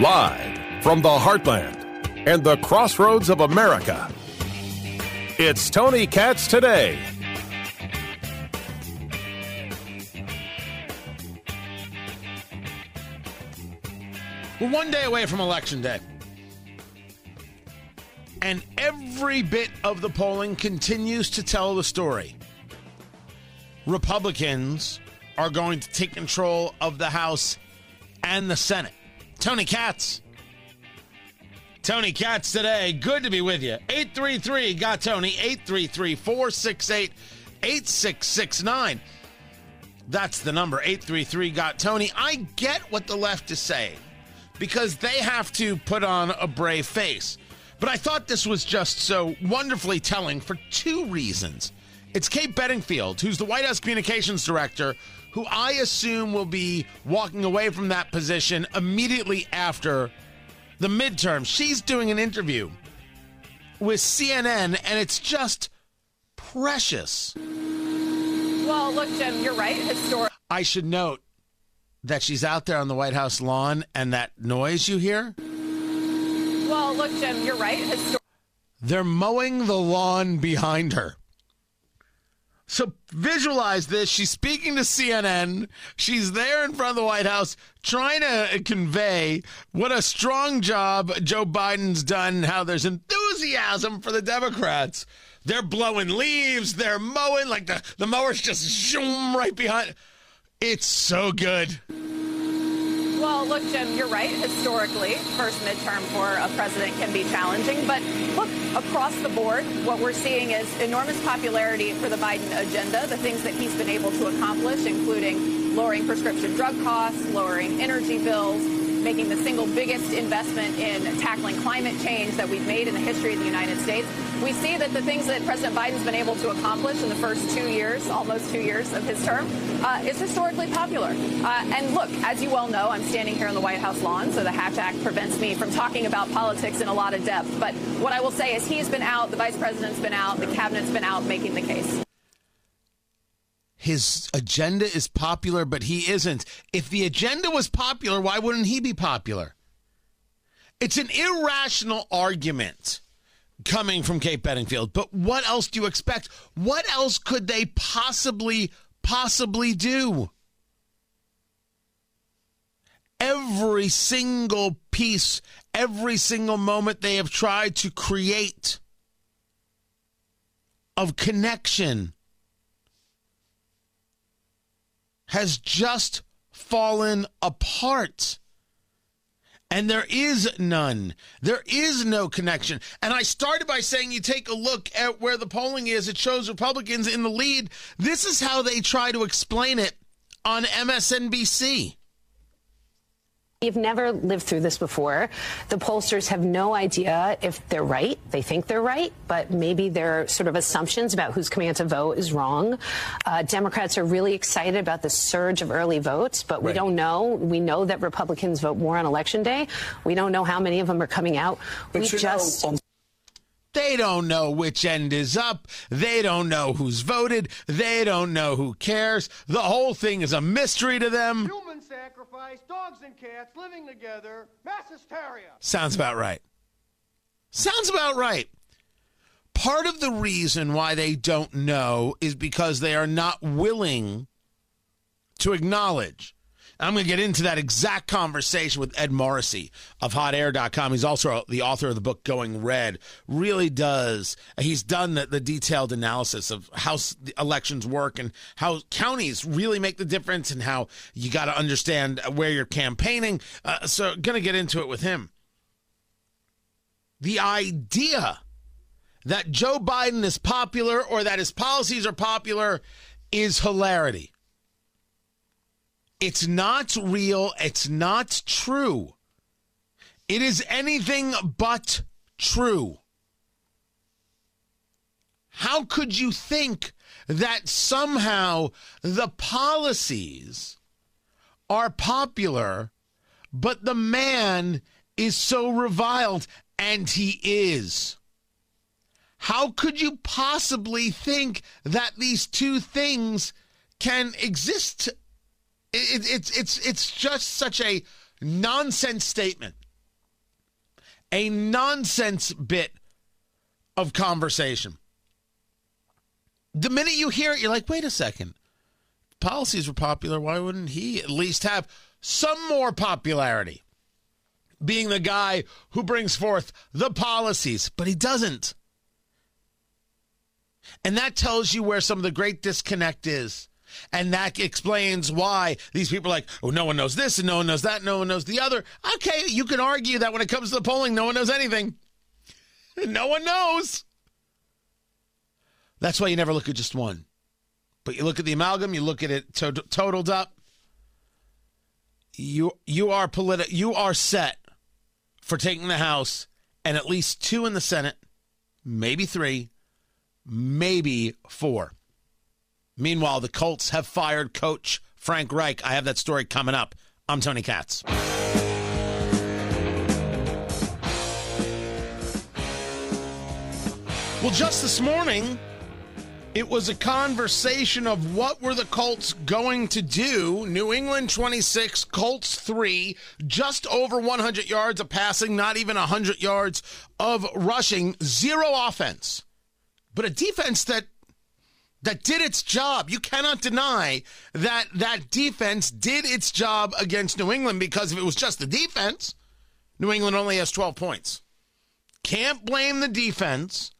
Live from the heartland and the crossroads of America, it's Tony Katz today. We're one day away from Election Day. And every bit of the polling continues to tell the story. Republicans are going to take control of the House and the Senate. Tony Katz. Tony Katz today. Good to be with you. 833 got Tony. 833 468 8669. That's the number. 833 got Tony. I get what the left is saying because they have to put on a brave face. But I thought this was just so wonderfully telling for two reasons. It's Kate Bedingfield, who's the White House Communications Director, who I assume will be walking away from that position immediately after the midterm. She's doing an interview with CNN, and it's just precious. Well, look, Jim, you're right. Historic. I should note that she's out there on the White House lawn, and that noise you hear, Well, look, Jim, you're right. Historic. they're mowing the lawn behind her. So visualize this. She's speaking to CNN. She's there in front of the White House trying to convey what a strong job Joe Biden's done, how there's enthusiasm for the Democrats. They're blowing leaves, they're mowing, like the, the mower's just zoom right behind. It's so good. Well, look, Jim, you're right. Historically, first midterm for a president can be challenging. But look, across the board, what we're seeing is enormous popularity for the Biden agenda, the things that he's been able to accomplish, including lowering prescription drug costs, lowering energy bills, making the single biggest investment in tackling climate change that we've made in the history of the United States. We see that the things that President Biden's been able to accomplish in the first two years, almost two years of his term, uh, is historically popular. Uh, and look, as you well know, I'm standing here on the White House lawn, so the Hatch Act prevents me from talking about politics in a lot of depth. But what I will say is he's been out, the vice president's been out, the cabinet's been out making the case. His agenda is popular, but he isn't. If the agenda was popular, why wouldn't he be popular? It's an irrational argument coming from Kate Bedingfield, but what else do you expect? What else could they possibly, possibly do? Every single piece, every single moment they have tried to create of connection has just fallen apart. And there is none. There is no connection. And I started by saying you take a look at where the polling is, it shows Republicans in the lead. This is how they try to explain it on MSNBC. You've never lived through this before. The pollsters have no idea if they're right. They think they're right, but maybe their sort of assumptions about who's coming out to vote is wrong. Uh, Democrats are really excited about the surge of early votes, but we Right. don't know. We know that Republicans vote more on election day. We don't know how many of them are coming out. we you know, just—they don't know which end is up. They don't know who's voted. They don't know who cares. The whole thing is a mystery to them. Sacrifice, dogs and cats living together, mass hysteria. Sounds about right. Sounds about right. Part of the reason why they don't know is because they are not willing to acknowledge. I'm going to get into that exact conversation with Ed Morrissey of hotair.com. He's also the author of the book Going Red. Really does. He's done the, the detailed analysis of how elections work and how counties really make the difference and how you got to understand where you're campaigning. Uh, so, going to get into it with him. The idea that Joe Biden is popular or that his policies are popular is hilarity. It's not real. It's not true. It is anything but true. How could you think that somehow the policies are popular, but the man is so reviled? And he is. How could you possibly think that these two things can exist? It, it, it's it's it's just such a nonsense statement. a nonsense bit of conversation. The minute you hear it, you're like, wait a second. Policies were popular. Why wouldn't he at least have some more popularity? Being the guy who brings forth the policies, but he doesn't. And that tells you where some of the great disconnect is. And that explains why these people are like, oh, no one knows this and no one knows that, no one knows the other. Okay, you can argue that when it comes to the polling, no one knows anything. no one knows. That's why you never look at just one. But you look at the amalgam, you look at it to- totaled up. You you are politi- you are set for taking the House and at least two in the Senate, maybe three, maybe four. Meanwhile, the Colts have fired coach Frank Reich. I have that story coming up. I'm Tony Katz. Well, just this morning, it was a conversation of what were the Colts going to do. New England 26, Colts 3, just over 100 yards of passing, not even 100 yards of rushing, zero offense. But a defense that that did its job. You cannot deny that that defense did its job against New England because if it was just the defense, New England only has 12 points. Can't blame the defense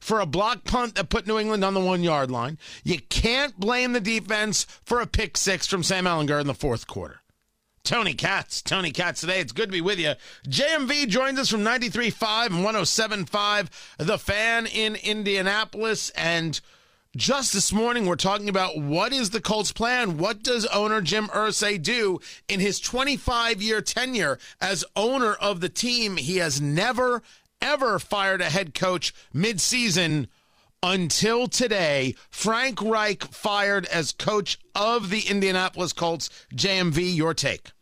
for a block punt that put New England on the one yard line. You can't blame the defense for a pick six from Sam Ehlinger in the fourth quarter. Tony Katz, Tony Katz today. It's good to be with you. JMV joins us from 93.5 and 107.5, The Fan in Indianapolis. And just this morning, we're talking about what is the Colts' plan? What does owner Jim Irsay do in his 25 year tenure as owner of the team? He has never, ever fired a head coach midseason until today. Frank Reich fired as coach of the Indianapolis Colts. JMV, your take.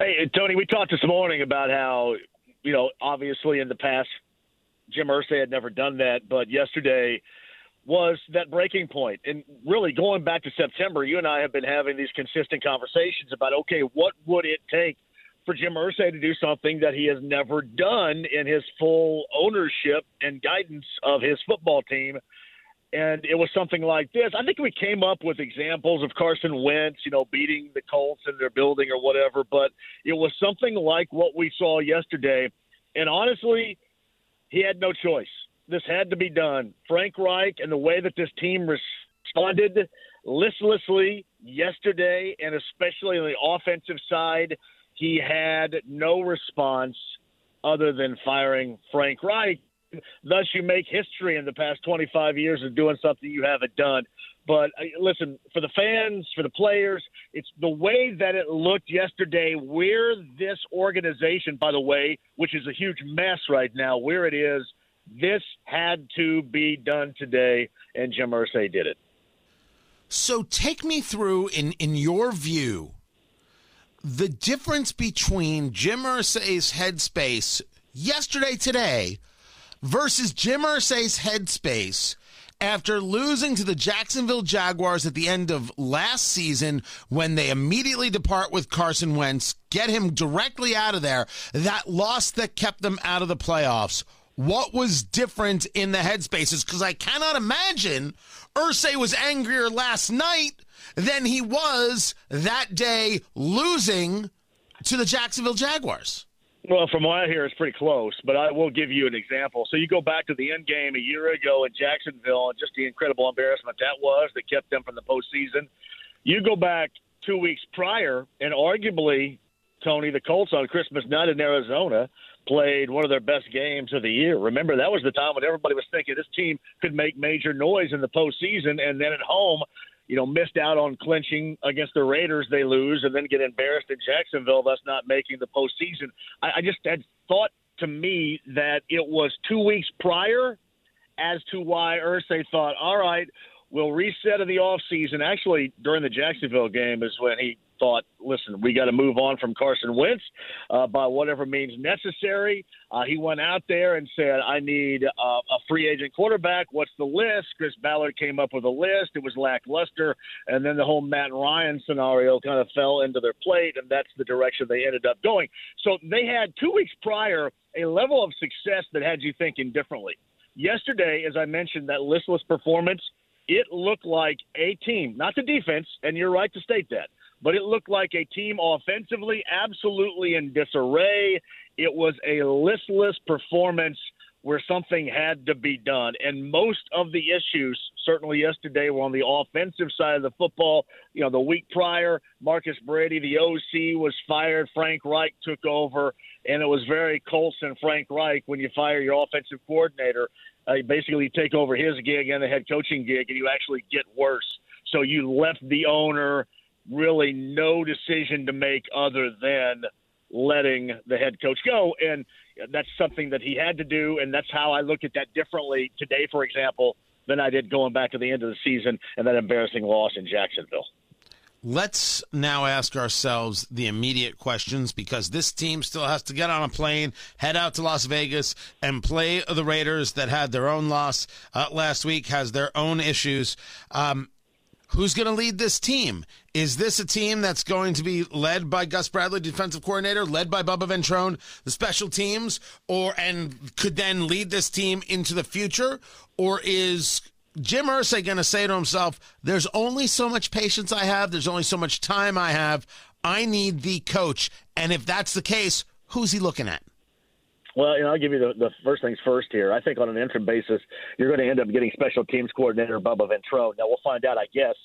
Hey, Tony, we talked this morning about how, you know, obviously in the past, Jim Irsay had never done that, but yesterday, was that breaking point. And really, going back to September, you and I have been having these consistent conversations about okay, what would it take for Jim Irsay to do something that he has never done in his full ownership and guidance of his football team? And it was something like this. I think we came up with examples of Carson Wentz, you know, beating the Colts in their building or whatever, but it was something like what we saw yesterday. And honestly, he had no choice this had to be done. Frank Reich and the way that this team responded listlessly yesterday, and especially on the offensive side, he had no response other than firing Frank Reich. Thus, you make history in the past 25 years of doing something you haven't done. But uh, listen, for the fans, for the players, it's the way that it looked yesterday, where this organization, by the way, which is a huge mess right now, where it is – this had to be done today, and Jim Irsay did it. So take me through, in, in your view, the difference between Jim Irsay's headspace yesterday, today, versus Jim Irsay's headspace after losing to the Jacksonville Jaguars at the end of last season when they immediately depart with Carson Wentz, get him directly out of there, that loss that kept them out of the playoffs what was different in the headspaces because I cannot imagine Irsay was angrier last night than he was that day losing to the Jacksonville Jaguars. Well, from what I hear, it's pretty close, but I will give you an example. So you go back to the end game a year ago in Jacksonville and just the incredible embarrassment that was that kept them from the postseason. You go back two weeks prior, and arguably, Tony, the Colts on Christmas night in Arizona played one of their best games of the year. Remember, that was the time when everybody was thinking this team could make major noise in the postseason, and then at home, you know, missed out on clinching against the Raiders. They lose and then get embarrassed in Jacksonville, thus not making the postseason. I, I just had thought to me that it was two weeks prior as to why Irsay thought, all right, We'll reset in the off season. Actually, during the Jacksonville game is when he thought, listen, we got to move on from Carson Wentz uh, by whatever means necessary. Uh, he went out there and said, I need uh, a free agent quarterback. What's the list? Chris Ballard came up with a list. It was lackluster. And then the whole Matt Ryan scenario kind of fell into their plate, and that's the direction they ended up going. So they had two weeks prior a level of success that had you thinking differently. Yesterday, as I mentioned, that listless performance, it looked like a team, not the defense, and you're right to state that but it looked like a team offensively absolutely in disarray. It was a listless performance where something had to be done. And most of the issues, certainly yesterday, were on the offensive side of the football. You know, the week prior, Marcus Brady, the OC, was fired. Frank Reich took over. And it was very Colson, Frank Reich, when you fire your offensive coordinator, uh, basically take over his gig and the head coaching gig, and you actually get worse. So you left the owner really no decision to make other than letting the head coach go. And that's something that he had to do. And that's how I look at that differently today, for example, than I did going back to the end of the season and that embarrassing loss in Jacksonville. Let's now ask ourselves the immediate questions because this team still has to get on a plane, head out to Las Vegas, and play the Raiders that had their own loss uh, last week, has their own issues. Um, Who's going to lead this team? Is this a team that's going to be led by Gus Bradley, defensive coordinator, led by Bubba Ventrone, the special teams, or and could then lead this team into the future? Or is Jim Irsay going to say to himself, "There's only so much patience I have. There's only so much time I have. I need the coach." And if that's the case, who's he looking at? Well, you know, I'll give you the, the first things first here. I think on an interim basis, you're going to end up getting special teams coordinator Bubba Ventrone. Now, we'll find out, I guess,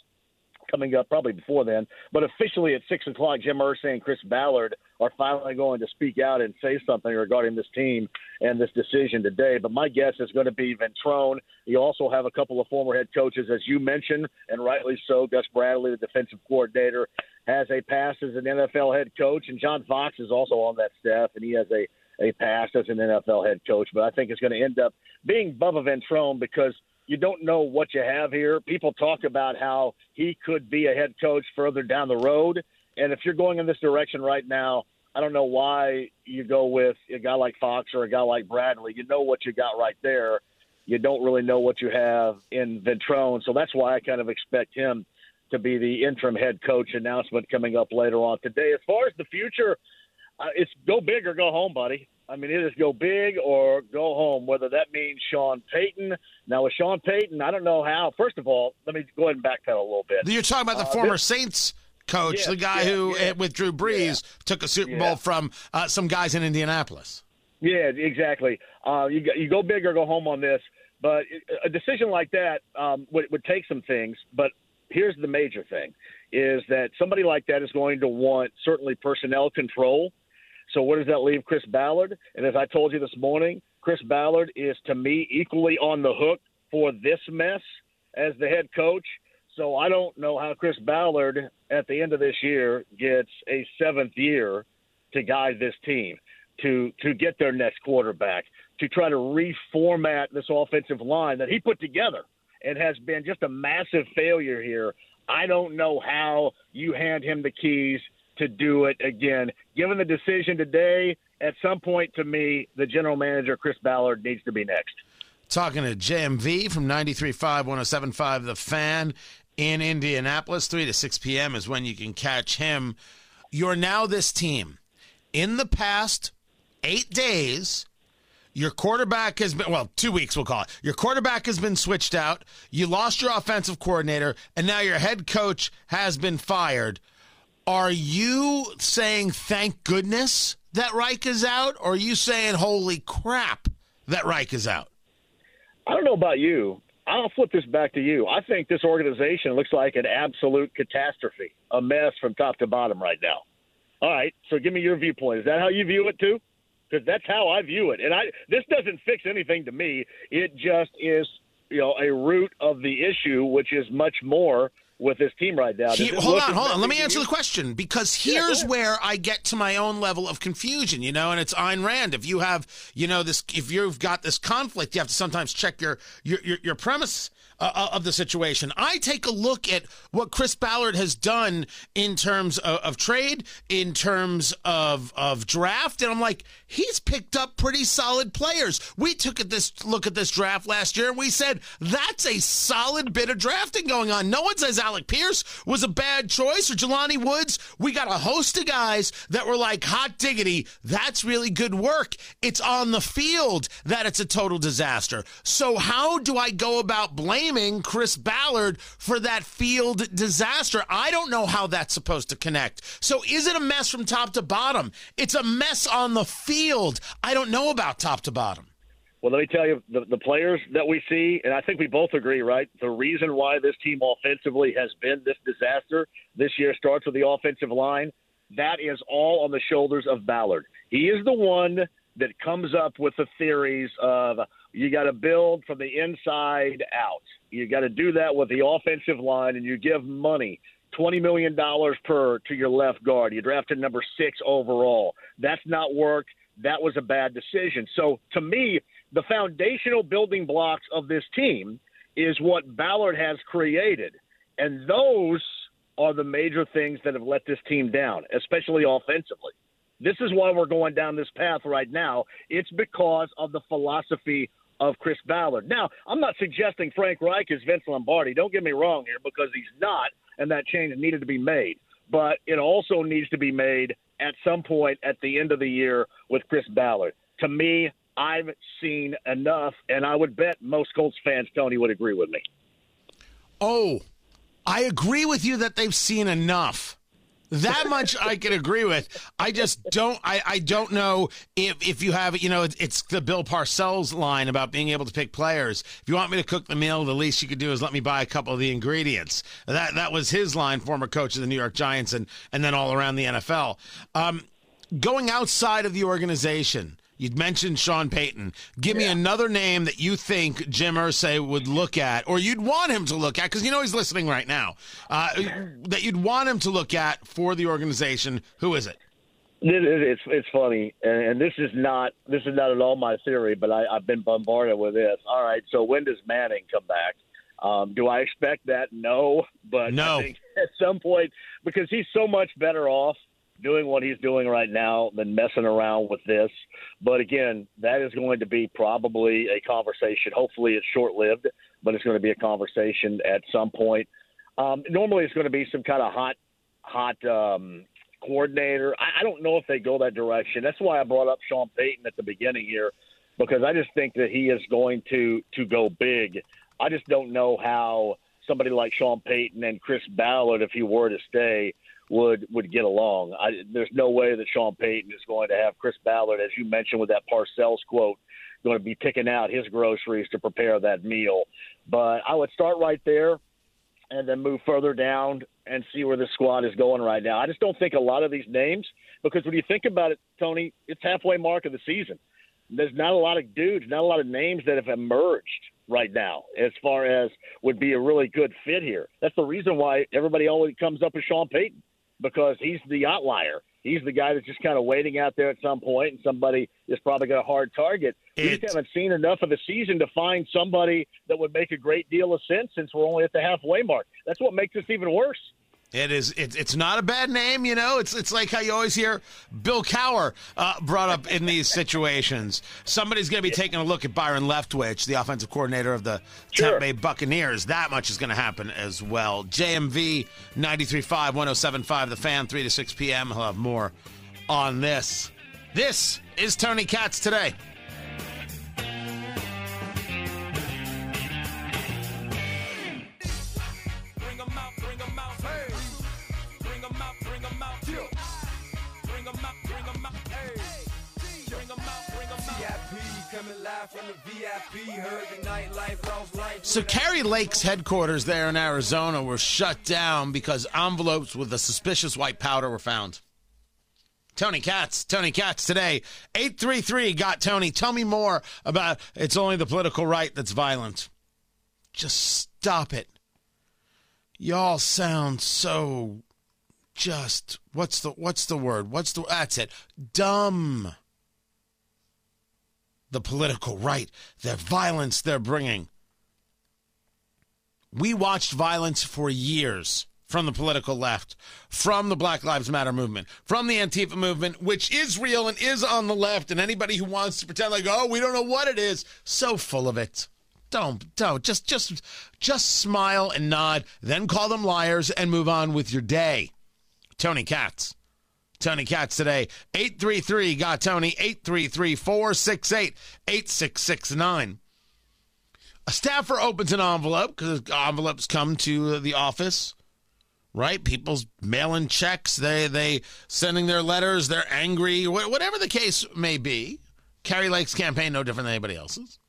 coming up probably before then. But officially at 6 o'clock, Jim Irsay and Chris Ballard are finally going to speak out and say something regarding this team and this decision today. But my guess is going to be Ventrone. You also have a couple of former head coaches, as you mentioned, and rightly so. Gus Bradley, the defensive coordinator, has a pass as an NFL head coach, and John Fox is also on that staff, and he has a – a pass as an NFL head coach, but I think it's going to end up being Bubba Ventrone because you don't know what you have here. People talk about how he could be a head coach further down the road, and if you're going in this direction right now, I don't know why you go with a guy like Fox or a guy like Bradley. You know what you got right there. You don't really know what you have in Ventrone, so that's why I kind of expect him to be the interim head coach announcement coming up later on today. As far as the future, uh, it's go big or go home, buddy. I mean, it is go big or go home, whether that means Sean Payton. Now, with Sean Payton, I don't know how. First of all, let me go ahead and backpedal a little bit. You're talking about the uh, former this, Saints coach, yes, the guy yeah, who, yeah, with Drew Brees, yeah, took a Super Bowl from uh, some guys in Indianapolis. Yeah, exactly. Uh, you, go, you go big or go home on this. But a decision like that um, would, would take some things. But here's the major thing is that somebody like that is going to want certainly personnel control – so where does that leave Chris Ballard? And as I told you this morning, Chris Ballard is to me equally on the hook for this mess as the head coach. So I don't know how Chris Ballard at the end of this year gets a seventh year to guide this team, to to get their next quarterback, to try to reformat this offensive line that he put together and has been just a massive failure here. I don't know how you hand him the keys to do it again. Given the decision today, at some point to me, the general manager, Chris Ballard, needs to be next. Talking to JMV from 93.5, 107.5, The Fan in Indianapolis. 3 to 6 p.m. is when you can catch him. You're now this team. In the past eight days, your quarterback has been, well, two weeks we'll call it. Your quarterback has been switched out. You lost your offensive coordinator, and now your head coach has been fired. Are you saying thank goodness that Reich is out, or are you saying holy crap that Reich is out? I don't know about you. I'll flip this back to you. I think this organization looks like an absolute catastrophe, a mess from top to bottom right now. All right, so give me your viewpoint. Is that how you view it too? Because that's how I view it. And I this doesn't fix anything to me. It just is, you know, a root of the issue, which is much more with this team right now. He, hold on, hold on. Let me answer the question because here's ahead. where I get to my own level of confusion, you know, and it's Ayn Rand. If you have, you know, this, if you've got this conflict, you have to sometimes check your your your, your premise. Uh, of the situation, I take a look at what Chris Ballard has done in terms of, of trade, in terms of of draft, and I'm like, he's picked up pretty solid players. We took at this look at this draft last year, and we said that's a solid bit of drafting going on. No one says Alec Pierce was a bad choice or Jelani Woods. We got a host of guys that were like hot diggity. That's really good work. It's on the field that it's a total disaster. So how do I go about blaming Chris Ballard for that field disaster? I don't know how that's supposed to connect. So is it a mess from top to bottom? It's a mess on the field. I don't know about top to bottom. Well, let me tell you, the, the players that we see, and I think we both agree, right? The reason why this team offensively has been this disaster this year starts with the offensive line. That is all on the shoulders of Ballard. He is the one that comes up with the theories of you got to build from the inside out. You got to do that with the offensive line, and you give money. $20 million per to your left guard. You drafted number six overall. That's not worked. That was a bad decision. So, to me, the foundational building blocks of this team is what Ballard has created. And those are the major things that have let this team down, especially offensively. This is why we're going down this path right now. It's because of the philosophy of Chris Ballard. Now, I'm not suggesting Frank Reich is Vince Lombardi. Don't get me wrong here, because he's not, and that change needed to be made. But it also needs to be made at some point at the end of the year with Chris Ballard. To me, I've seen enough, and I would bet most Colts fans, Tony, would agree with me. Oh, I agree with you that they've seen enough. That much I can agree with. I just don't. I, I don't know if if you have you know it's, it's the Bill Parcells line about being able to pick players. If you want me to cook the meal, the least you could do is let me buy a couple of the ingredients. That that was his line, former coach of the New York Giants, and and then all around the NFL. Um, going outside of the organization. You'd mentioned Sean Payton. Give me another name that you think Jim Irsay would look at, or you'd want him to look at, because you know he's listening right now. Uh, that you'd want him to look at for the organization. Who is it? It- it- It's it's funny, and, and this is not this is not at all my theory, but I, I've been bombarded with this. All right, so when does Manning come back? Um, do I expect that? No, but No. I think at some point because he's so much better off doing what he's doing right now than messing around with this. But again, that is going to be probably a conversation. Hopefully, it's short lived, but it's going to be a conversation at some point. Um, normally, it's going to be some kind of hot, hot um, coordinator. I, I don't know if they go that direction. That's why I brought up Sean Payton at the beginning here, because I just think that he is going to to go big. I just don't know how somebody like Sean Payton and Chris Ballard, if he were to stay, would would get along. I, there's no way that Sean Payton is going to have Chris Ballard, as you mentioned with that Parcells quote, going to be picking out his groceries to prepare that meal. But I would start right there and then move further down and see where the squad is going right now. I just don't think a lot of these names, because when you think about it, Tony, it's halfway mark of the season. There's not a lot of dudes, not a lot of names that have emerged right now as far as would be a really good fit here. That's the reason why everybody always comes up with Sean Payton because he's the outlier. He's the guy that's just kind of waiting out there at some point, and somebody is probably got a hard target. we just haven't seen enough of the season to find somebody that would make a great deal of sense since we're only at the halfway mark. That's what makes this even worse. It is. It's it's not a bad name, you know. It's it's like how you always hear Bill Cowher uh, brought up in these situations. Somebody's going to be taking a look at Byron Leftwich, the offensive coordinator of the Sure. Tampa Bay Buccaneers. That much is going to happen as well. JMV 93.5, 107.5, The Fan, 3 to 6 p.m. He'll have more on this. This is Tony Katz today. So Kari Lake's headquarters there in Arizona were shut down because envelopes with the suspicious white powder were found. Tony Katz, Tony Katz today. 833 got Tony. Tell me more about it's only the political right that's violent. Just stop it. Y'all sound so just what's the what's the word? What's the that's it. Dumb. The political right, their violence they're bringing. We watched violence for years from the political left, from the Black Lives Matter movement, from the Antifa movement, which is real and is on the left. And anybody who wants to pretend like, oh, we don't know what it is, so full of it. Don't, don't, just, just, just smile and nod, then call them liars and move on with your day. Tony Katz. Tony Katz today. 833 got Tony, 833 468 8669. A staffer opens an envelope because envelopes come to the office, right? People's mailing checks, they they sending their letters, they're angry, whatever the case may be. Kari Lake's campaign no different than anybody else's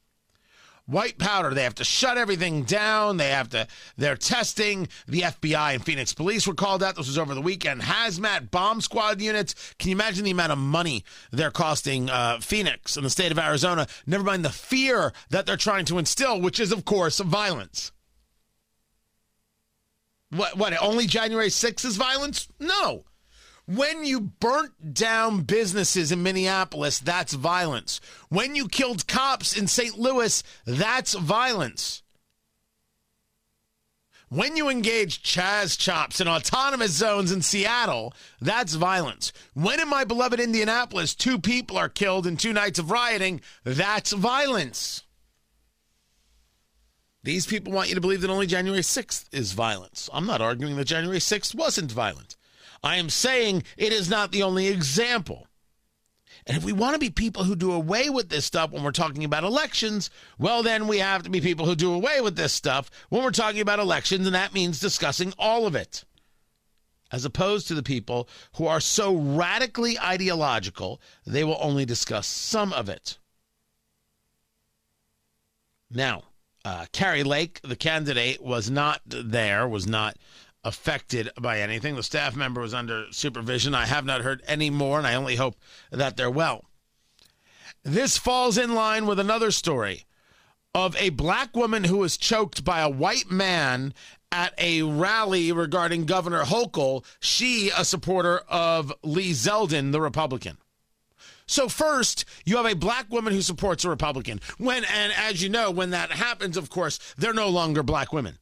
white powder. They have to shut everything down. They have to, they're testing. The FBI and Phoenix police were called out. This was over the weekend. Hazmat bomb squad units. Can you imagine the amount of money they're costing uh, Phoenix and the state of Arizona? Never mind the fear that they're trying to instill, which is, of course, violence. What, what, only January 6th is violence? No. When you burnt down businesses in Minneapolis, that's violence. When you killed cops in St. Louis, that's violence. When you engage Chaz chops in autonomous zones in Seattle, that's violence. When in my beloved Indianapolis, two people are killed in two nights of rioting, that's violence. These people want you to believe that only January 6th is violence. I'm not arguing that January 6th wasn't violent. I am saying it is not the only example. And if we want to be people who do away with this stuff when we're talking about elections, well, then we have to be people who do away with this stuff when we're talking about elections, and that means discussing all of it. As opposed to the people who are so radically ideological, they will only discuss some of it. Now, uh, Kari Lake, the candidate, was not there, was not affected by anything. The staff member was under supervision. I have not heard any more, and I only hope that they're well. This falls in line with another story of a black woman who was choked by a white man at a rally regarding Governor Hochul, she a supporter of Lee Zeldin, the Republican. So first, you have a black woman who supports a Republican. When and as you know, when that happens, of course, they're no longer black women.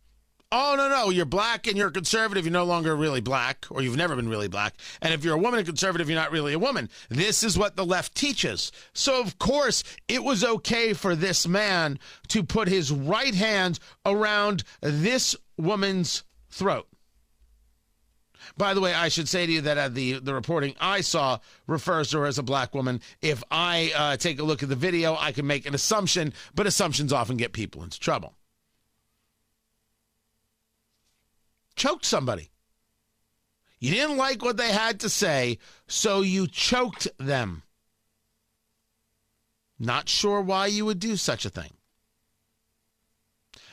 Oh, no, no. You're black and you're a conservative. You're no longer really black, or you've never been really black. And if you're a woman and conservative, you're not really a woman. This is what the left teaches. So, of course, it was okay for this man to put his right hand around this woman's throat. By the way, I should say to you that uh, the, the reporting I saw refers to her as a black woman. If I uh, take a look at the video, I can make an assumption, but assumptions often get people into trouble. Choked somebody. You didn't like what they had to say, so you choked them. Not sure why you would do such a thing.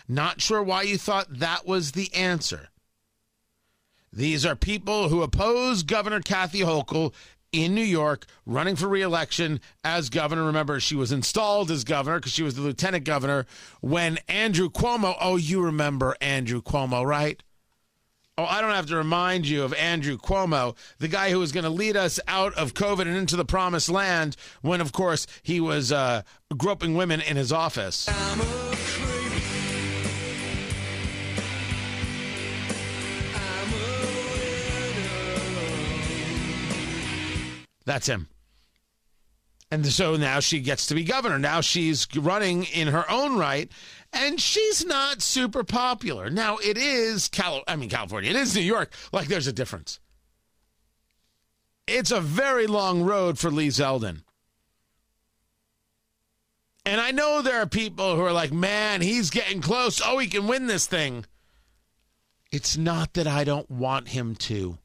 Not sure why you thought that was the answer. These are people who oppose Governor Kathy Hochul in New York running for reelection as governor. Remember, she was installed as governor because she was the lieutenant governor when Andrew Cuomo, oh, you remember Andrew Cuomo, right? Oh, I don't have to remind you of Andrew Cuomo, the guy who was going to lead us out of COVID and into the promised land when, of course, he was uh, groping women in his office. That's him. And so now she gets to be governor. Now she's running in her own right and she's not super popular. Now it is Cal I mean California. It is New York. Like there's a difference. It's a very long road for Lee Zeldin. And I know there are people who are like, "Man, he's getting close. Oh, he can win this thing." It's not that I don't want him to.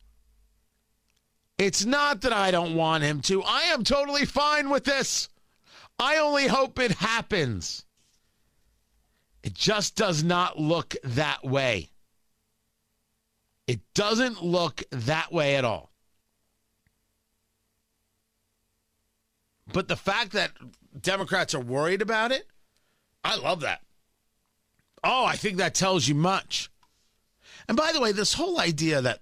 It's not that I don't want him to. I am totally fine with this. I only hope it happens. It just does not look that way. It doesn't look that way at all. But the fact that Democrats are worried about it, I love that. Oh, I think that tells you much. And by the way, this whole idea that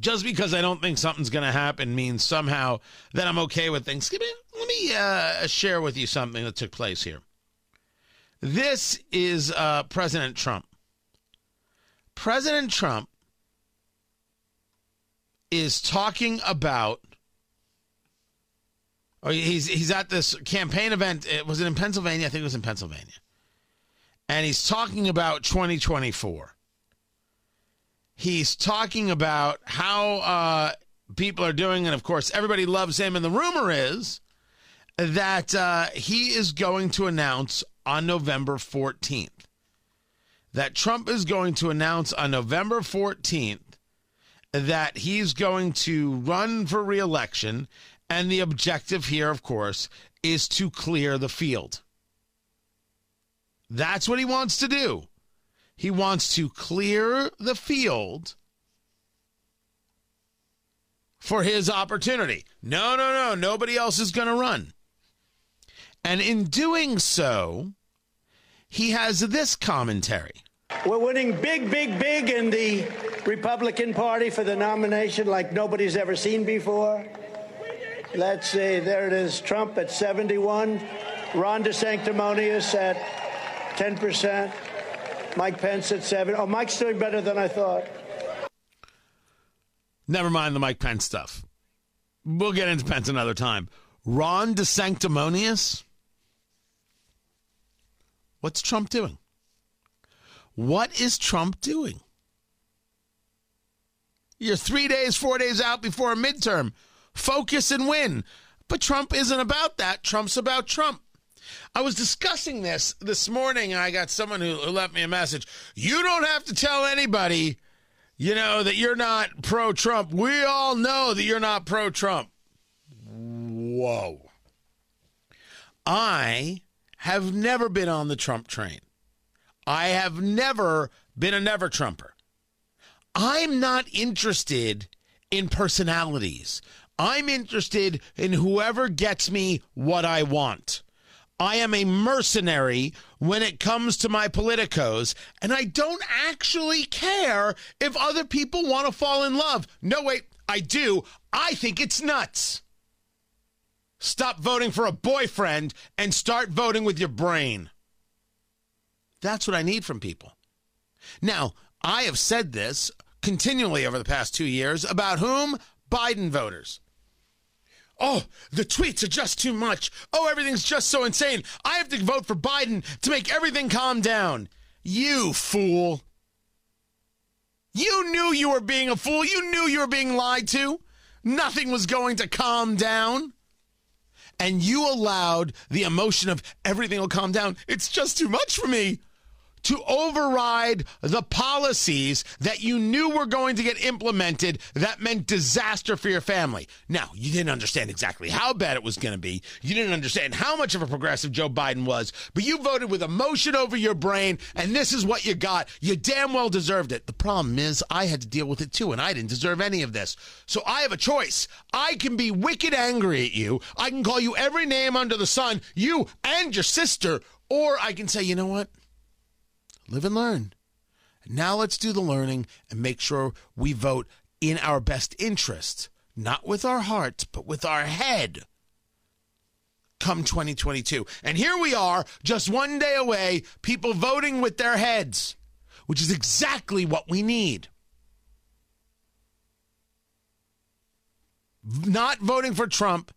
just because I don't think something's going to happen means somehow that I'm okay with things. Let me, uh, share with you something that took place here. This is uh, President Trump. President Trump is talking about or he's he's at this campaign event. It was in Pennsylvania? I think it was in Pennsylvania. And he's talking about 2024. He's talking about how uh, people are doing, and of course, everybody loves him. And the rumor is that uh, he is going to announce on November 14th that Trump is going to announce on November 14th that he's going to run for reelection. And the objective here, of course, is to clear the field. That's what he wants to do. He wants to clear the field for his opportunity. No, no, no. Nobody else is going to run. And in doing so, he has this commentary. We're winning big, big, big in the Republican Party for the nomination like nobody's ever seen before. Let's see, there it is Trump at 71, Ron DeSanctimonious at 10%, Mike Pence at 7. Oh, Mike's doing better than I thought. Never mind the Mike Pence stuff. We'll get into Pence another time. Ron DeSanctimonious? What's Trump doing? What is Trump doing? You're three days, four days out before a midterm. Focus and win. But Trump isn't about that. Trump's about Trump. I was discussing this this morning, and I got someone who, who left me a message. You don't have to tell anybody, you know, that you're not pro Trump. We all know that you're not pro Trump. Whoa. I have never been on the Trump train. I have never been a never Trumper. I'm not interested in personalities. I'm interested in whoever gets me what I want. I am a mercenary when it comes to my politicos, and I don't actually care if other people want to fall in love. No, wait, I do. I think it's nuts. Stop voting for a boyfriend and start voting with your brain. That's what I need from people. Now, I have said this continually over the past two years about whom? Biden voters. Oh, the tweets are just too much. Oh, everything's just so insane. I have to vote for Biden to make everything calm down. You fool. You knew you were being a fool. You knew you were being lied to. Nothing was going to calm down. And you allowed the emotion of everything will calm down. It's just too much for me to override the policies that you knew were going to get implemented that meant disaster for your family. Now, you didn't understand exactly how bad it was going to be. You didn't understand how much of a progressive Joe Biden was, but you voted with emotion over your brain, and this is what you got. You damn well deserved it. The problem is, I had to deal with it too, and I didn't deserve any of this. So I have a choice. I can be wicked angry at you. I can call you every name under the sun, you and your sister, or I can say, you know what? Live and learn. Now let's do the learning and make sure we vote in our best interest, not with our hearts, but with our head. Come 2022. And here we are, just one day away, people voting with their heads, which is exactly what we need. Not voting for Trump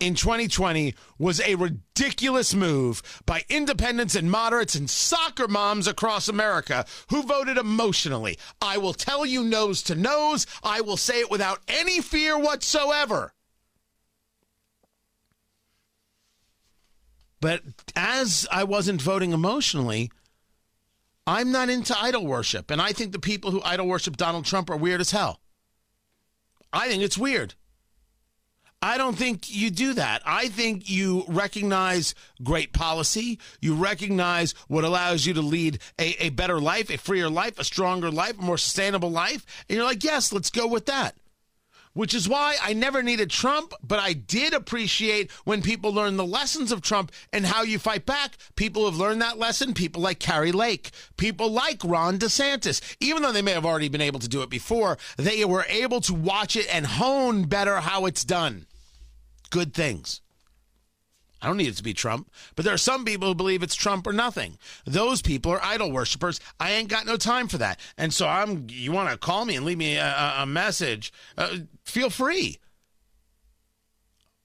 in 2020 was a ridiculous move by independents and moderates and soccer moms across America who voted emotionally. I will tell you nose to nose. I will say it without any fear whatsoever. But as I wasn't voting emotionally, I'm not into idol worship. And I think the people who idol worship Donald Trump are weird as hell. I think it's weird. I don't think you do that. I think you recognize great policy. You recognize what allows you to lead a, a better life, a freer life, a stronger life, a more sustainable life. And you're like, yes, let's go with that. which is why I never needed Trump, but I did appreciate when people learn the lessons of Trump and how you fight back. People have learned that lesson. People like Kari Lake, people like Ron DeSantis, even though they may have already been able to do it before, they were able to watch it and hone better how it's done. Good things. I don't need it to be Trump, but there are some people who believe it's Trump or nothing. Those people are idol worshippers. I ain't got no time for that. And so I'm. You want to call me and leave me a, a message? Uh, feel free.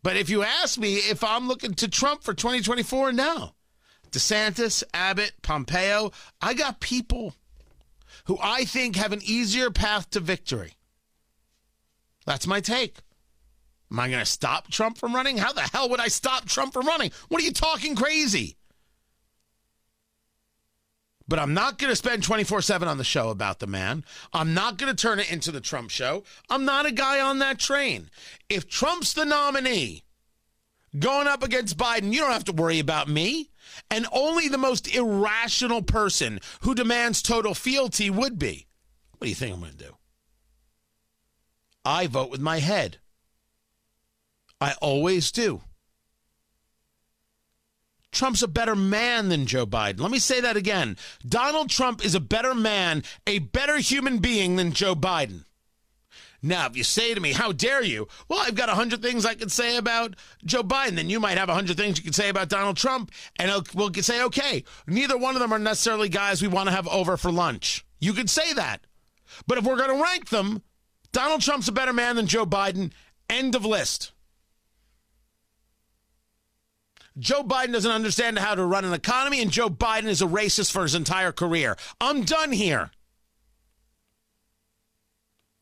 But if you ask me if I'm looking to Trump for 2024, no. DeSantis, Abbott, Pompeo, I got people who I think have an easier path to victory. That's my take. Am I going to stop Trump from running? How the hell would I stop Trump from running? What are you talking crazy? But I'm not going to spend 24 7 on the show about the man. I'm not going to turn it into the Trump show. I'm not a guy on that train. If Trump's the nominee going up against Biden, you don't have to worry about me. And only the most irrational person who demands total fealty would be. What do you think I'm going to do? I vote with my head. I always do. Trump's a better man than Joe Biden. Let me say that again. Donald Trump is a better man, a better human being than Joe Biden. Now, if you say to me, how dare you? Well, I've got 100 things I could say about Joe Biden. Then you might have 100 things you could say about Donald Trump. And we'll say, okay, neither one of them are necessarily guys we want to have over for lunch. You could say that. But if we're going to rank them, Donald Trump's a better man than Joe Biden. End of list. Joe Biden doesn't understand how to run an economy, and Joe Biden is a racist for his entire career. I'm done here.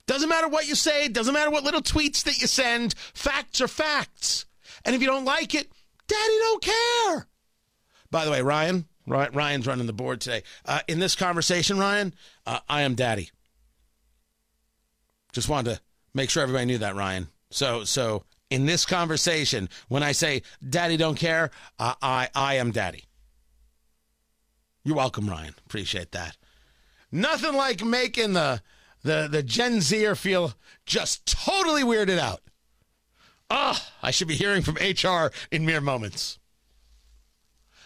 Doesn't matter what you say, doesn't matter what little tweets that you send, facts are facts. And if you don't like it, daddy don't care. By the way, Ryan, Ryan's running the board today. Uh, in this conversation, Ryan, uh, I am daddy. Just wanted to make sure everybody knew that, Ryan. So, so in this conversation, when I say daddy don't care, uh, I, I am daddy. You're welcome, Ryan. Appreciate that. Nothing like making the, the, the Gen Zer feel just totally weirded out. Ah, I should be hearing from HR in mere moments.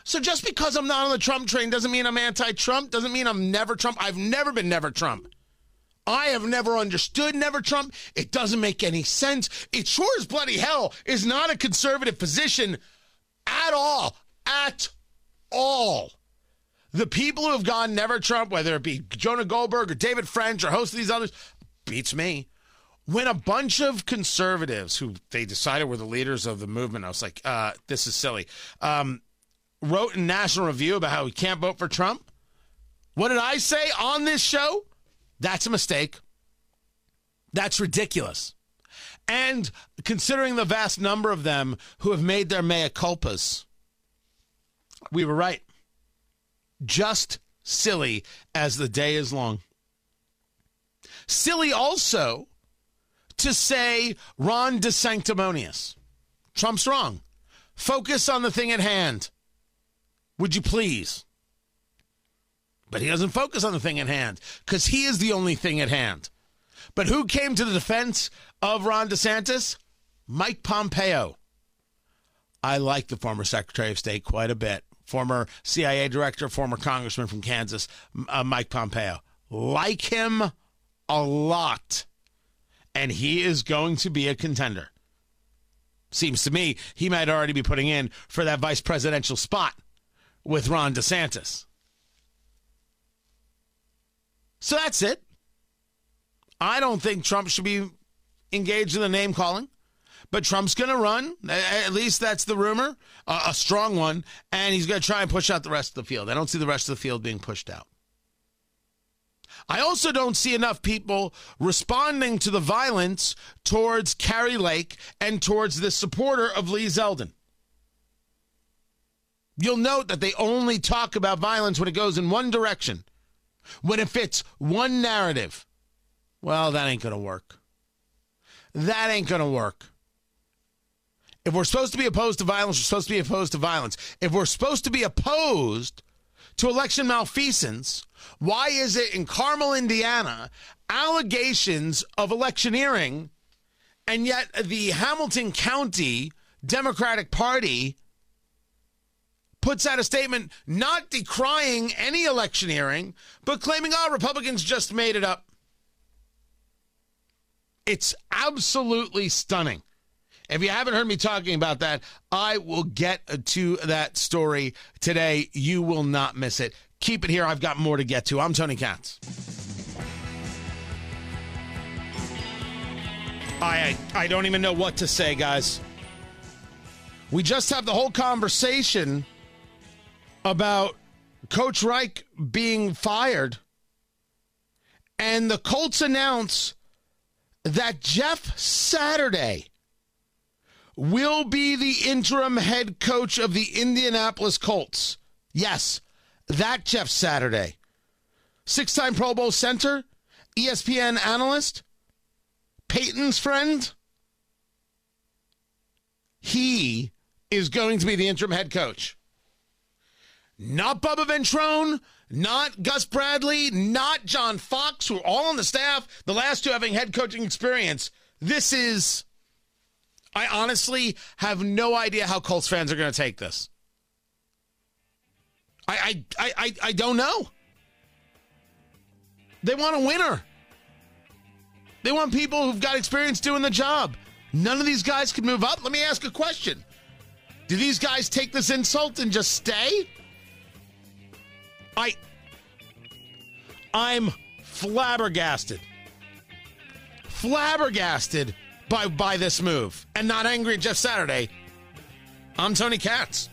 So just because I'm not on the Trump train doesn't mean I'm anti-Trump, doesn't mean I'm never Trump. I've never been never Trump. I have never understood never Trump. It doesn't make any sense. It sure as bloody hell is not a conservative position at all. At all. The people who have gone never Trump, whether it be Jonah Goldberg or David French or host of these others, beats me. When a bunch of conservatives who they decided were the leaders of the movement, I was like, uh, this is silly, um, wrote in National Review about how we can't vote for Trump. What did I say on this show? That's a mistake. That's ridiculous. And considering the vast number of them who have made their mea culpas, we were right. Just silly as the day is long. Silly also to say Ron DeSanctimonious. Trump's wrong. Focus on the thing at hand. Would you please? But he doesn't focus on the thing at hand because he is the only thing at hand. But who came to the defense of Ron DeSantis? Mike Pompeo. I like the former Secretary of State quite a bit. Former CIA director, former congressman from Kansas, uh, Mike Pompeo. Like him a lot. And he is going to be a contender. Seems to me he might already be putting in for that vice presidential spot with Ron DeSantis. So that's it. I don't think Trump should be engaged in the name calling, but Trump's going to run. At least that's the rumor, a strong one, and he's going to try and push out the rest of the field. I don't see the rest of the field being pushed out. I also don't see enough people responding to the violence towards Kari Lake and towards the supporter of Lee Zeldin. You'll note that they only talk about violence when it goes in one direction when it fits one narrative, well, that ain't going to work. That ain't going to work. If we're supposed to be opposed to violence, we're supposed to be opposed to violence. If we're supposed to be opposed to election malfeasance, why is it in Carmel, Indiana, allegations of electioneering And yet, the Hamilton County Democratic Party puts out a statement not decrying any electioneering, but claiming, oh, Republicans just made it up. It's absolutely stunning. If you haven't heard me talking about that, I will get to that story today. You will not miss it. Keep it here. I've got more to get to. I'm Tony Katz. I, I don't even know what to say, guys. We just have the whole conversation about Coach Reich being fired, and the Colts announce that Jeff Saturday will be the interim head coach of the Indianapolis Colts. Yes, that Jeff Saturday. Six time Pro Bowl center, ESPN analyst, Peyton's friend. He is going to be the interim head coach. Not Bubba Ventrone, not Gus Bradley, not John Fox, who are all on the staff, the last two having head coaching experience. This is, I honestly have no idea how Colts fans are going to take this. I, I, I, I don't know. They want a winner. They want people who've got experience doing the job. None of these guys can move up. Let me ask a question. Do these guys take this insult and just stay? I I'm flabbergasted. Flabbergasted by by this move and not angry at Jeff Saturday. I'm Tony Katz.